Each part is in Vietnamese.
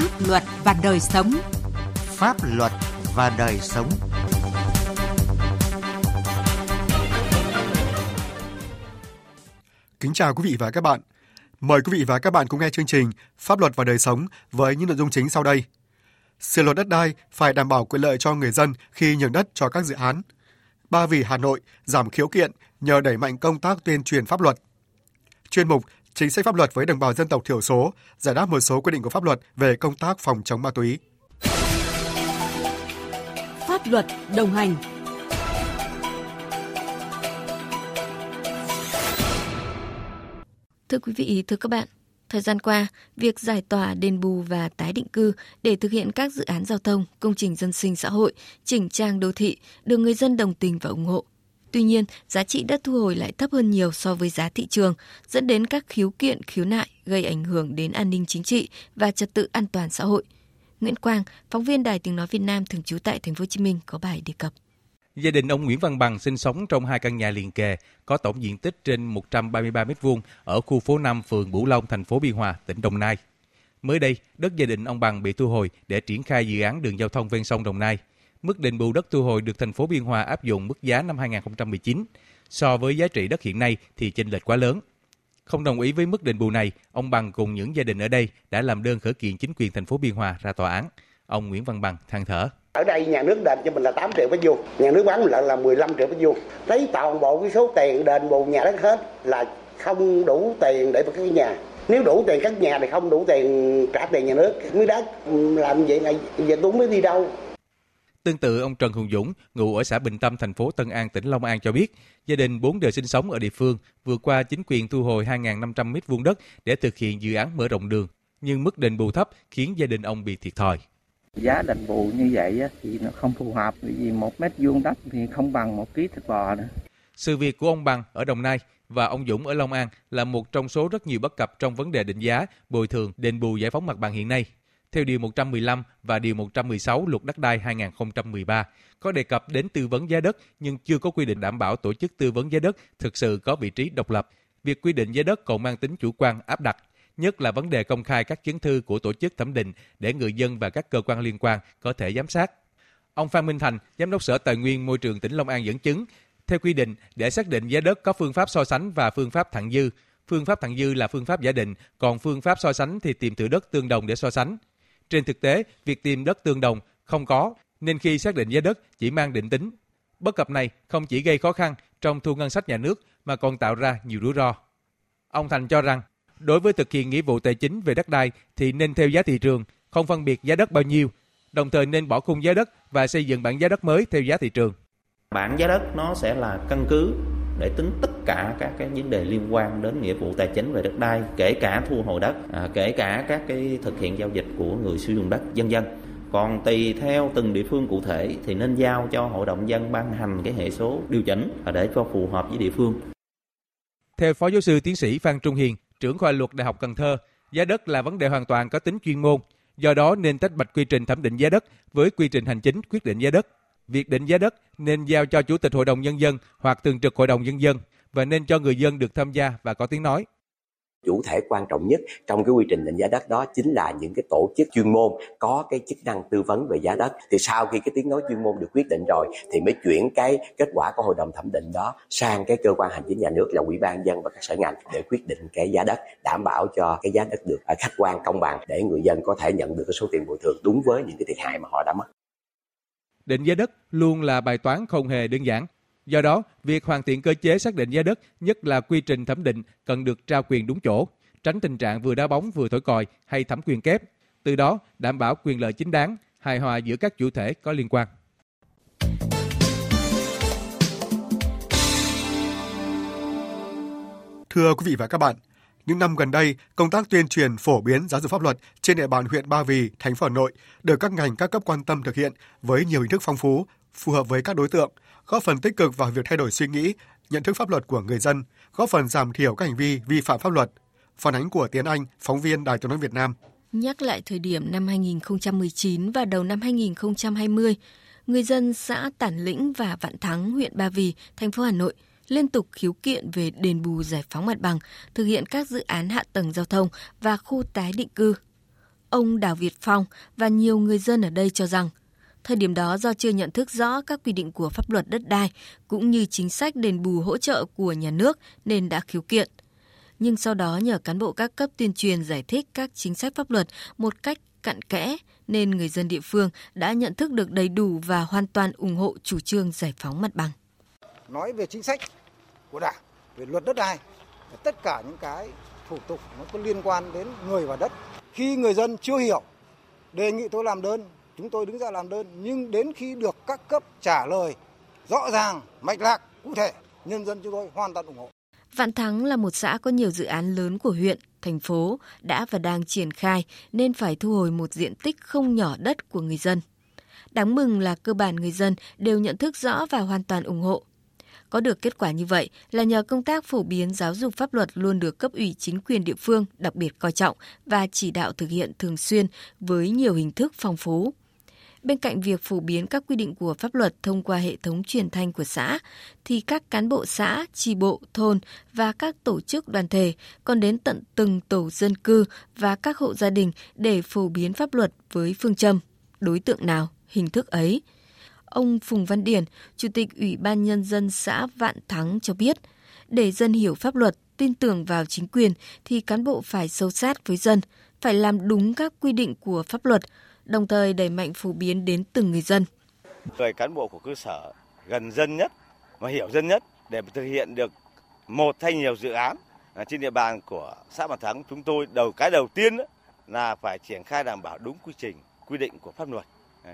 Pháp luật và đời sống. Pháp luật và đời sống. Kính chào quý vị và các bạn. Mời quý vị và các bạn cùng nghe chương trình Pháp luật và đời sống với những nội dung chính sau đây. Sửa luật đất đai phải đảm bảo quyền lợi cho người dân khi nhường đất cho các dự án. Ba Vì Hà Nội giảm khiếu kiện nhờ đẩy mạnh công tác tuyên truyền pháp luật. Chuyên mục Chính sách pháp luật với đồng bào dân tộc thiểu số giải đáp một số quy định của pháp luật về công tác phòng chống ma túy. Pháp luật đồng hành Thưa quý vị, thưa các bạn, thời gian qua, việc giải tỏa đền bù và tái định cư để thực hiện các dự án giao thông, công trình dân sinh xã hội, chỉnh trang đô thị được người dân đồng tình và ủng hộ. Tuy nhiên, giá trị đất thu hồi lại thấp hơn nhiều so với giá thị trường, dẫn đến các khiếu kiện, khiếu nại gây ảnh hưởng đến an ninh chính trị và trật tự an toàn xã hội. Nguyễn Quang, phóng viên Đài Tiếng nói Việt Nam thường trú tại Thành phố Hồ Chí Minh có bài đề cập. Gia đình ông Nguyễn Văn Bằng sinh sống trong hai căn nhà liền kề, có tổng diện tích trên 133 m2 ở khu phố 5, phường Bửu Long, thành phố Biên Hòa, tỉnh Đồng Nai. Mới đây, đất gia đình ông Bằng bị thu hồi để triển khai dự án đường giao thông ven sông Đồng Nai. Mức đền bù đất thu hồi được thành phố Biên Hòa áp dụng mức giá năm 2019. So với giá trị đất hiện nay thì chênh lệch quá lớn. Không đồng ý với mức đền bù này, ông Bằng cùng những gia đình ở đây đã làm đơn khởi kiện chính quyền thành phố Biên Hòa ra tòa án. Ông Nguyễn Văn Bằng than thở. Ở đây nhà nước đền cho mình là 8 triệu mét vuông, nhà nước bán lại là 15 triệu mét vuông. Lấy toàn bộ cái số tiền đền bù nhà đất hết là không đủ tiền để mà cái nhà. Nếu đủ tiền các nhà thì không đủ tiền trả tiền nhà nước. Mới đất làm vậy này giờ tôi mới đi đâu. Tương tự, ông Trần Hùng Dũng, ngụ ở xã Bình Tâm, thành phố Tân An, tỉnh Long An cho biết, gia đình bốn đời sinh sống ở địa phương vừa qua chính quyền thu hồi 2.500 m2 đất để thực hiện dự án mở rộng đường, nhưng mức đền bù thấp khiến gia đình ông bị thiệt thòi. Giá đền bù như vậy thì nó không phù hợp vì một mét vuông đất thì không bằng một ký thịt bò nữa. Sự việc của ông Bằng ở Đồng Nai và ông Dũng ở Long An là một trong số rất nhiều bất cập trong vấn đề định giá, bồi thường, đền bù giải phóng mặt bằng hiện nay. Theo Điều 115 và Điều 116 Luật Đất đai 2013 có đề cập đến tư vấn giá đất nhưng chưa có quy định đảm bảo tổ chức tư vấn giá đất thực sự có vị trí độc lập. Việc quy định giá đất còn mang tính chủ quan áp đặt, nhất là vấn đề công khai các chứng thư của tổ chức thẩm định để người dân và các cơ quan liên quan có thể giám sát. Ông Phan Minh Thành, Giám đốc Sở Tài nguyên Môi trường tỉnh Long An dẫn chứng, theo quy định, để xác định giá đất có phương pháp so sánh và phương pháp thẳng dư. Phương pháp thẳng dư là phương pháp giả định, còn phương pháp so sánh thì tìm thửa đất tương đồng để so sánh. Trên thực tế, việc tìm đất tương đồng không có, nên khi xác định giá đất chỉ mang định tính. Bất cập này không chỉ gây khó khăn trong thu ngân sách nhà nước mà còn tạo ra nhiều rủi ro. Ông Thành cho rằng, đối với thực hiện nghĩa vụ tài chính về đất đai thì nên theo giá thị trường, không phân biệt giá đất bao nhiêu, đồng thời nên bỏ khung giá đất và xây dựng bảng giá đất mới theo giá thị trường. Bảng giá đất nó sẽ là căn cứ để tính tất cả các cái vấn đề liên quan đến nghĩa vụ tài chính về đất đai, kể cả thu hồi đất, à, kể cả các cái thực hiện giao dịch của người sử dụng đất, dân dân. Còn tùy theo từng địa phương cụ thể thì nên giao cho hội đồng dân ban hành cái hệ số điều chỉnh để cho phù hợp với địa phương. Theo Phó Giáo sư Tiến sĩ Phan Trung Hiền, trưởng khoa luật Đại học Cần Thơ, giá đất là vấn đề hoàn toàn có tính chuyên môn. Do đó nên tách bạch quy trình thẩm định giá đất với quy trình hành chính quyết định giá đất. Việc định giá đất nên giao cho Chủ tịch Hội đồng Nhân dân hoặc Thường trực Hội đồng Nhân dân và nên cho người dân được tham gia và có tiếng nói. Chủ thể quan trọng nhất trong cái quy trình định giá đất đó chính là những cái tổ chức chuyên môn có cái chức năng tư vấn về giá đất. Thì sau khi cái tiếng nói chuyên môn được quyết định rồi thì mới chuyển cái kết quả của hội đồng thẩm định đó sang cái cơ quan hành chính nhà nước là ủy ban dân và các sở ngành để quyết định cái giá đất, đảm bảo cho cái giá đất được khách quan, công bằng để người dân có thể nhận được cái số tiền bồi thường đúng với những cái thiệt hại mà họ đã mất. Định giá đất luôn là bài toán không hề đơn giản. Do đó, việc hoàn thiện cơ chế xác định giá đất, nhất là quy trình thẩm định, cần được trao quyền đúng chỗ, tránh tình trạng vừa đá bóng vừa thổi còi hay thẩm quyền kép. Từ đó, đảm bảo quyền lợi chính đáng, hài hòa giữa các chủ thể có liên quan. Thưa quý vị và các bạn, những năm gần đây, công tác tuyên truyền phổ biến giáo dục pháp luật trên địa bàn huyện Ba Vì, thành phố Hà Nội được các ngành các cấp quan tâm thực hiện với nhiều hình thức phong phú, phù hợp với các đối tượng, góp phần tích cực vào việc thay đổi suy nghĩ, nhận thức pháp luật của người dân, góp phần giảm thiểu các hành vi vi phạm pháp luật. Phản ánh của Tiến Anh, phóng viên Đài tiếng nói Việt Nam. Nhắc lại thời điểm năm 2019 và đầu năm 2020, người dân xã Tản Lĩnh và Vạn Thắng, huyện Ba Vì, thành phố Hà Nội liên tục khiếu kiện về đền bù giải phóng mặt bằng, thực hiện các dự án hạ tầng giao thông và khu tái định cư. Ông Đào Việt Phong và nhiều người dân ở đây cho rằng Thời điểm đó do chưa nhận thức rõ các quy định của pháp luật đất đai cũng như chính sách đền bù hỗ trợ của nhà nước nên đã khiếu kiện. Nhưng sau đó nhờ cán bộ các cấp tuyên truyền giải thích các chính sách pháp luật một cách cặn kẽ nên người dân địa phương đã nhận thức được đầy đủ và hoàn toàn ủng hộ chủ trương giải phóng mặt bằng. Nói về chính sách của Đảng, về luật đất đai, tất cả những cái thủ tục nó có liên quan đến người và đất. Khi người dân chưa hiểu, đề nghị tôi làm đơn chúng tôi đứng ra làm đơn nhưng đến khi được các cấp trả lời rõ ràng, mạch lạc, cụ thể, nhân dân chúng tôi hoàn toàn ủng hộ. Vạn Thắng là một xã có nhiều dự án lớn của huyện, thành phố đã và đang triển khai nên phải thu hồi một diện tích không nhỏ đất của người dân. Đáng mừng là cơ bản người dân đều nhận thức rõ và hoàn toàn ủng hộ. Có được kết quả như vậy là nhờ công tác phổ biến giáo dục pháp luật luôn được cấp ủy chính quyền địa phương đặc biệt coi trọng và chỉ đạo thực hiện thường xuyên với nhiều hình thức phong phú. Bên cạnh việc phổ biến các quy định của pháp luật thông qua hệ thống truyền thanh của xã, thì các cán bộ xã, tri bộ, thôn và các tổ chức đoàn thể còn đến tận từng tổ dân cư và các hộ gia đình để phổ biến pháp luật với phương châm đối tượng nào, hình thức ấy. Ông Phùng Văn Điển, Chủ tịch Ủy ban Nhân dân xã Vạn Thắng cho biết, để dân hiểu pháp luật, tin tưởng vào chính quyền thì cán bộ phải sâu sát với dân, phải làm đúng các quy định của pháp luật, đồng thời đẩy mạnh phổ biến đến từng người dân. Người cán bộ của cơ sở gần dân nhất và hiểu dân nhất để thực hiện được một hay nhiều dự án trên địa bàn của xã Bản Thắng chúng tôi đầu cái đầu tiên là phải triển khai đảm bảo đúng quy trình quy định của pháp luật.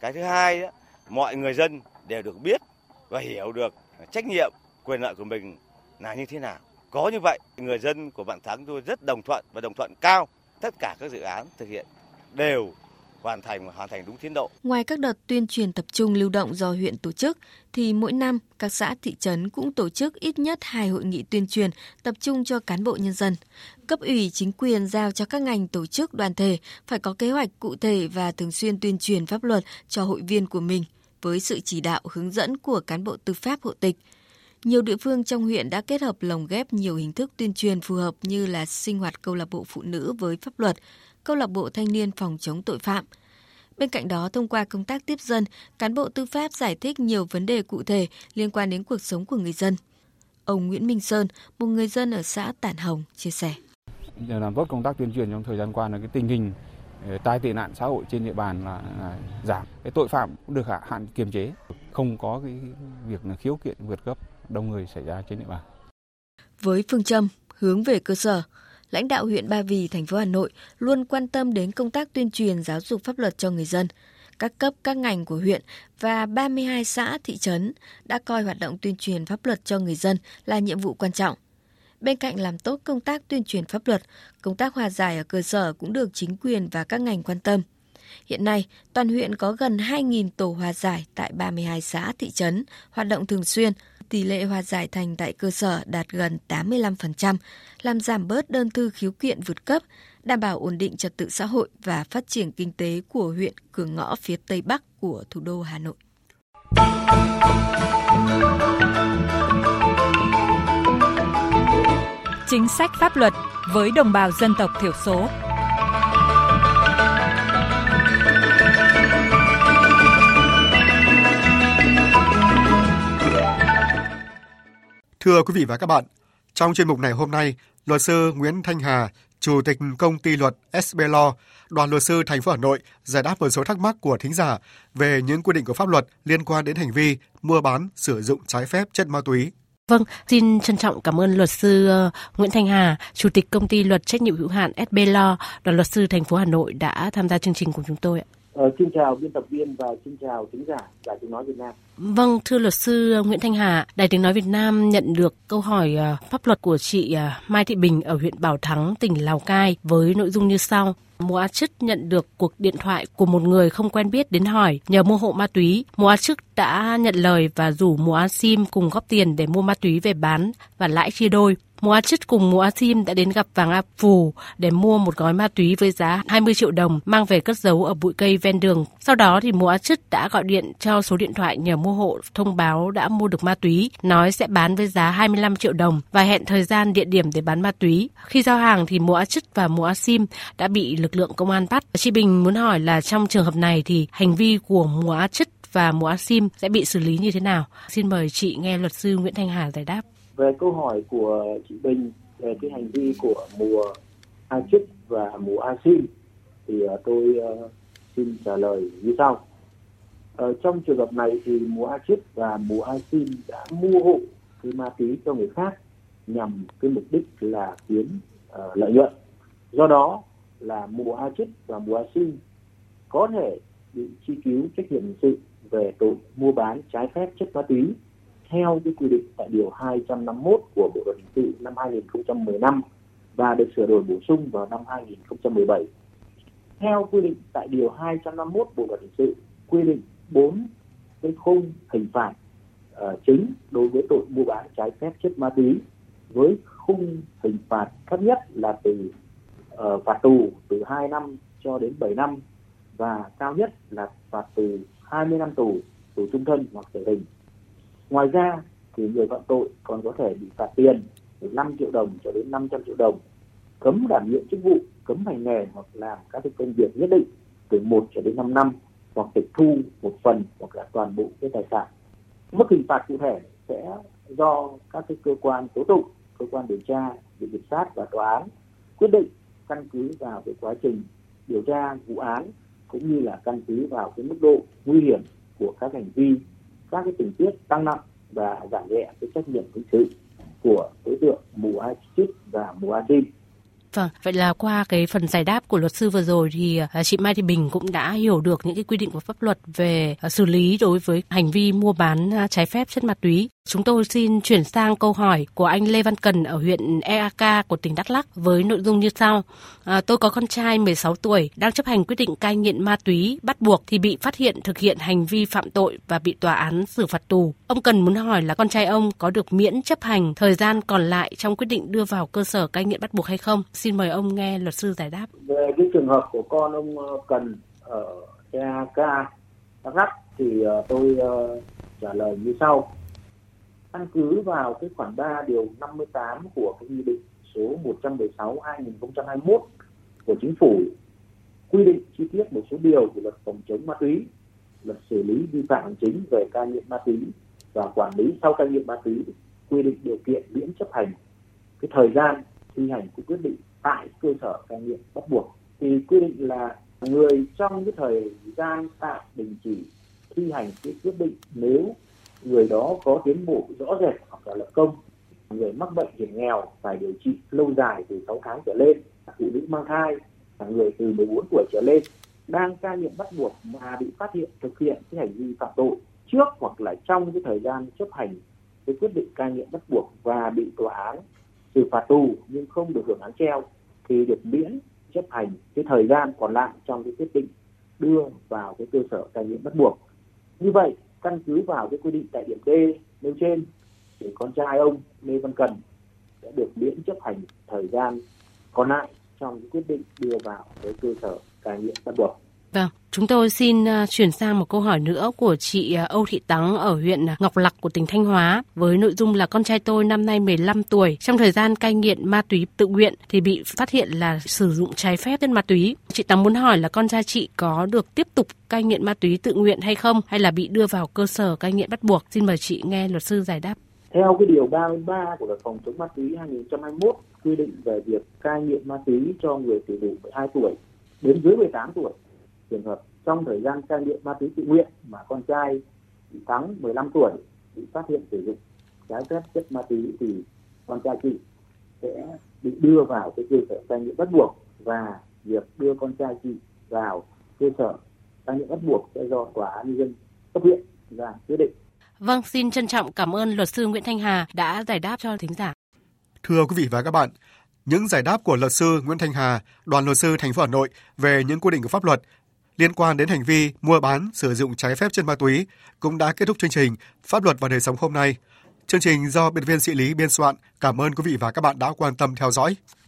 Cái thứ hai mọi người dân đều được biết và hiểu được trách nhiệm quyền lợi của mình là như thế nào. Có như vậy, người dân của Vạn Thắng tôi rất đồng thuận và đồng thuận cao tất cả các dự án thực hiện đều hoàn thành hoàn thành đúng tiến độ. Ngoài các đợt tuyên truyền tập trung lưu động do huyện tổ chức, thì mỗi năm các xã thị trấn cũng tổ chức ít nhất hai hội nghị tuyên truyền tập trung cho cán bộ nhân dân. Cấp ủy chính quyền giao cho các ngành tổ chức đoàn thể phải có kế hoạch cụ thể và thường xuyên tuyên truyền pháp luật cho hội viên của mình với sự chỉ đạo hướng dẫn của cán bộ tư pháp hộ tịch. Nhiều địa phương trong huyện đã kết hợp lồng ghép nhiều hình thức tuyên truyền phù hợp như là sinh hoạt câu lạc bộ phụ nữ với pháp luật, câu lạc bộ thanh niên phòng chống tội phạm. Bên cạnh đó, thông qua công tác tiếp dân, cán bộ tư pháp giải thích nhiều vấn đề cụ thể liên quan đến cuộc sống của người dân. Ông Nguyễn Minh Sơn, một người dân ở xã Tản Hồng, chia sẻ. Để làm tốt công tác tuyên truyền trong thời gian qua là cái tình hình ờ, tai tệ nạn xã hội trên địa bàn là, là giảm, cái tội phạm cũng được hạ hạn kiềm chế, không có cái việc là khiếu kiện vượt cấp đông người xảy ra trên địa bàn. Với phương châm hướng về cơ sở, lãnh đạo huyện Ba Vì, thành phố Hà Nội luôn quan tâm đến công tác tuyên truyền giáo dục pháp luật cho người dân. Các cấp, các ngành của huyện và 32 xã, thị trấn đã coi hoạt động tuyên truyền pháp luật cho người dân là nhiệm vụ quan trọng. Bên cạnh làm tốt công tác tuyên truyền pháp luật, công tác hòa giải ở cơ sở cũng được chính quyền và các ngành quan tâm. Hiện nay, toàn huyện có gần 2.000 tổ hòa giải tại 32 xã, thị trấn, hoạt động thường xuyên, tỷ lệ hòa giải thành tại cơ sở đạt gần 85%, làm giảm bớt đơn thư khiếu kiện vượt cấp, đảm bảo ổn định trật tự xã hội và phát triển kinh tế của huyện cửa ngõ phía Tây Bắc của thủ đô Hà Nội. Chính sách pháp luật với đồng bào dân tộc thiểu số. Thưa quý vị và các bạn, trong chuyên mục này hôm nay, luật sư Nguyễn Thanh Hà, Chủ tịch công ty luật SB Law, đoàn luật sư thành phố Hà Nội giải đáp một số thắc mắc của thính giả về những quy định của pháp luật liên quan đến hành vi mua bán, sử dụng trái phép chất ma túy. Vâng, xin trân trọng cảm ơn luật sư ờ, Nguyễn Thanh Hà, Chủ tịch công ty luật trách nhiệm hữu hạn SB Law, đoàn luật sư thành phố Hà Nội đã tham gia chương trình của chúng tôi ạ. Ờ, xin chào biên tập viên và xin chào thính giả Đài Tiếng Nói Việt Nam. Vâng, thưa luật sư ờ, Nguyễn Thanh Hà, Đài Tiếng Nói Việt Nam nhận được câu hỏi ờ, pháp luật của chị ờ, Mai Thị Bình ở huyện Bảo Thắng, tỉnh Lào Cai với nội dung như sau. Mùa A Chức nhận được cuộc điện thoại của một người không quen biết đến hỏi nhờ mua hộ ma túy. Mùa A Chức đã nhận lời và rủ Mùa A Sim cùng góp tiền để mua ma túy về bán và lãi chia đôi. Mùa Chít cùng Mùa Sim đã đến gặp Vàng A Phù để mua một gói ma túy với giá 20 triệu đồng mang về cất giấu ở bụi cây ven đường. Sau đó thì Mùa Chít đã gọi điện cho số điện thoại nhờ mua hộ thông báo đã mua được ma túy, nói sẽ bán với giá 25 triệu đồng và hẹn thời gian địa điểm để bán ma túy. Khi giao hàng thì Mùa Chít và Mùa Sim đã bị lực lượng công an bắt. Chị Bình muốn hỏi là trong trường hợp này thì hành vi của Mùa Chít và mùa Sim sẽ bị xử lý như thế nào? Xin mời chị nghe luật sư Nguyễn Thanh Hà giải đáp. Về câu hỏi của chị Bình về cái hành vi của mùa A Chích và mùa A Sim thì ờ, tôi uh, xin trả lời như sau. Ở trong trường hợp này thì mùa A Chích và mùa A Sim đã mua hộ cái ma túy cho người khác nhằm cái mục đích là kiếm uh, lợi nhuận. Do đó là mùa A Chích và mùa A Sim có thể bị truy cứu trách nhiệm hình sự về tội mua bán trái phép chất ma túy theo cái quy định tại điều 251 của Bộ luật hình sự năm 2015 và được sửa đổi bổ sung vào năm 2017. Theo quy định tại điều 251 Bộ luật hình sự quy định 4 cái khung hình phạt uh, chính đối với tội mua bán trái phép chất ma túy với khung hình phạt thấp nhất là từ uh, phạt tù từ 2 năm cho đến 7 năm và cao nhất là phạt từ 20 năm tù, tù trung thân hoặc tử hình. Ngoài ra thì người phạm tội còn có thể bị phạt tiền từ 5 triệu đồng cho đến 500 triệu đồng, cấm đảm nhiệm chức vụ, cấm hành nghề hoặc làm các cái công việc nhất định từ 1 cho đến 5 năm hoặc tịch thu một phần hoặc là toàn bộ cái tài sản. Mức hình phạt cụ thể sẽ do các cái cơ quan tố tụng, cơ quan điều tra, viện kiểm sát và tòa án quyết định căn cứ vào cái quá trình điều tra vụ án cũng như là căn cứ vào cái mức độ nguy hiểm của các hành vi các cái tình tiết tăng nặng và giảm nhẹ cái trách nhiệm hình sự của đối tượng mù a và mù a Vâng, vậy là qua cái phần giải đáp của luật sư vừa rồi thì à, chị Mai Thị Bình cũng đã hiểu được những cái quy định của pháp luật về à, xử lý đối với hành vi mua bán à, trái phép chất ma túy. Chúng tôi xin chuyển sang câu hỏi của anh Lê Văn Cần ở huyện EAK của tỉnh Đắk Lắk với nội dung như sau. À, tôi có con trai 16 tuổi đang chấp hành quyết định cai nghiện ma túy bắt buộc thì bị phát hiện thực hiện hành vi phạm tội và bị tòa án xử phạt tù. Ông Cần muốn hỏi là con trai ông có được miễn chấp hành thời gian còn lại trong quyết định đưa vào cơ sở cai nghiện bắt buộc hay không? Xin mời ông nghe luật sư giải đáp. Về cái trường hợp của con ông ờ, Cần ở EAK Đắk Lắk thì ờ, tôi ờ, trả lời như sau căn cứ vào cái khoản 3 điều 58 của cái nghị định số 116 2021 của chính phủ quy định chi tiết một số điều của luật phòng chống ma túy, luật xử lý vi phạm hành chính về cai nghiện ma túy và quản lý sau cai nghiện ma túy quy định điều kiện miễn chấp hành cái thời gian thi hành của quyết định tại cơ sở cai nghiện bắt buộc. Thì quy định là người trong cái thời gian tạm đình chỉ thi hành cái quyết định nếu người đó có tiến bộ rõ rệt hoặc là lập công. Người mắc bệnh hiểm nghèo phải điều trị lâu dài từ 6 tháng trở lên. Phụ nữ mang thai là người từ 14 tuổi trở lên đang cai nghiện bắt buộc mà bị phát hiện thực hiện cái hành vi phạm tội trước hoặc là trong cái thời gian chấp hành cái quyết định cai nghiện bắt buộc và bị tòa án xử phạt tù nhưng không được hưởng án treo thì được miễn chấp hành cái thời gian còn lại trong cái quyết định đưa vào cái cơ sở cai nghiện bắt buộc. Như vậy căn cứ vào cái quy định tại điểm D nêu trên thì con trai ông Lê Văn Cần sẽ được miễn chấp hành thời gian còn lại trong quyết định đưa vào cái cơ sở cai nghiện bắt buộc. Vâng, chúng tôi xin à, chuyển sang một câu hỏi nữa của chị à, Âu Thị Tắng ở huyện à, Ngọc Lặc của tỉnh Thanh Hóa với nội dung là con trai tôi năm nay 15 tuổi, trong thời gian cai nghiện ma túy tự nguyện thì bị phát hiện là sử dụng trái phép chất ma túy. Chị Tắng muốn hỏi là con trai chị có được tiếp tục cai nghiện ma túy tự nguyện hay không hay là bị đưa vào cơ sở cai nghiện bắt buộc? Xin mời chị nghe luật sư giải đáp. Theo cái điều 33 của luật phòng chống ma túy 2021 quy định về việc cai nghiện ma túy cho người từ đủ 12 tuổi đến dưới 18 tuổi trường hợp trong thời gian cai nghiện ma túy tự nguyện mà con trai bị thắng 15 tuổi bị phát hiện sử dụng trái phép chất ma túy thì con trai chị sẽ bị đưa vào cái cơ sở cai nghiện bắt buộc và việc đưa con trai chị vào cơ sở cai nghiện bắt buộc sẽ do tòa án nhân dân cấp huyện ra quyết định. Vâng, xin trân trọng cảm ơn luật sư Nguyễn Thanh Hà đã giải đáp cho thính giả. Thưa quý vị và các bạn, những giải đáp của luật sư Nguyễn Thanh Hà, đoàn luật sư thành phố Hà Nội về những quy định của pháp luật liên quan đến hành vi mua bán, sử dụng trái phép chân ma túy cũng đã kết thúc chương trình Pháp luật và đời sống hôm nay. Chương trình do biên viên sĩ Lý biên soạn. Cảm ơn quý vị và các bạn đã quan tâm theo dõi.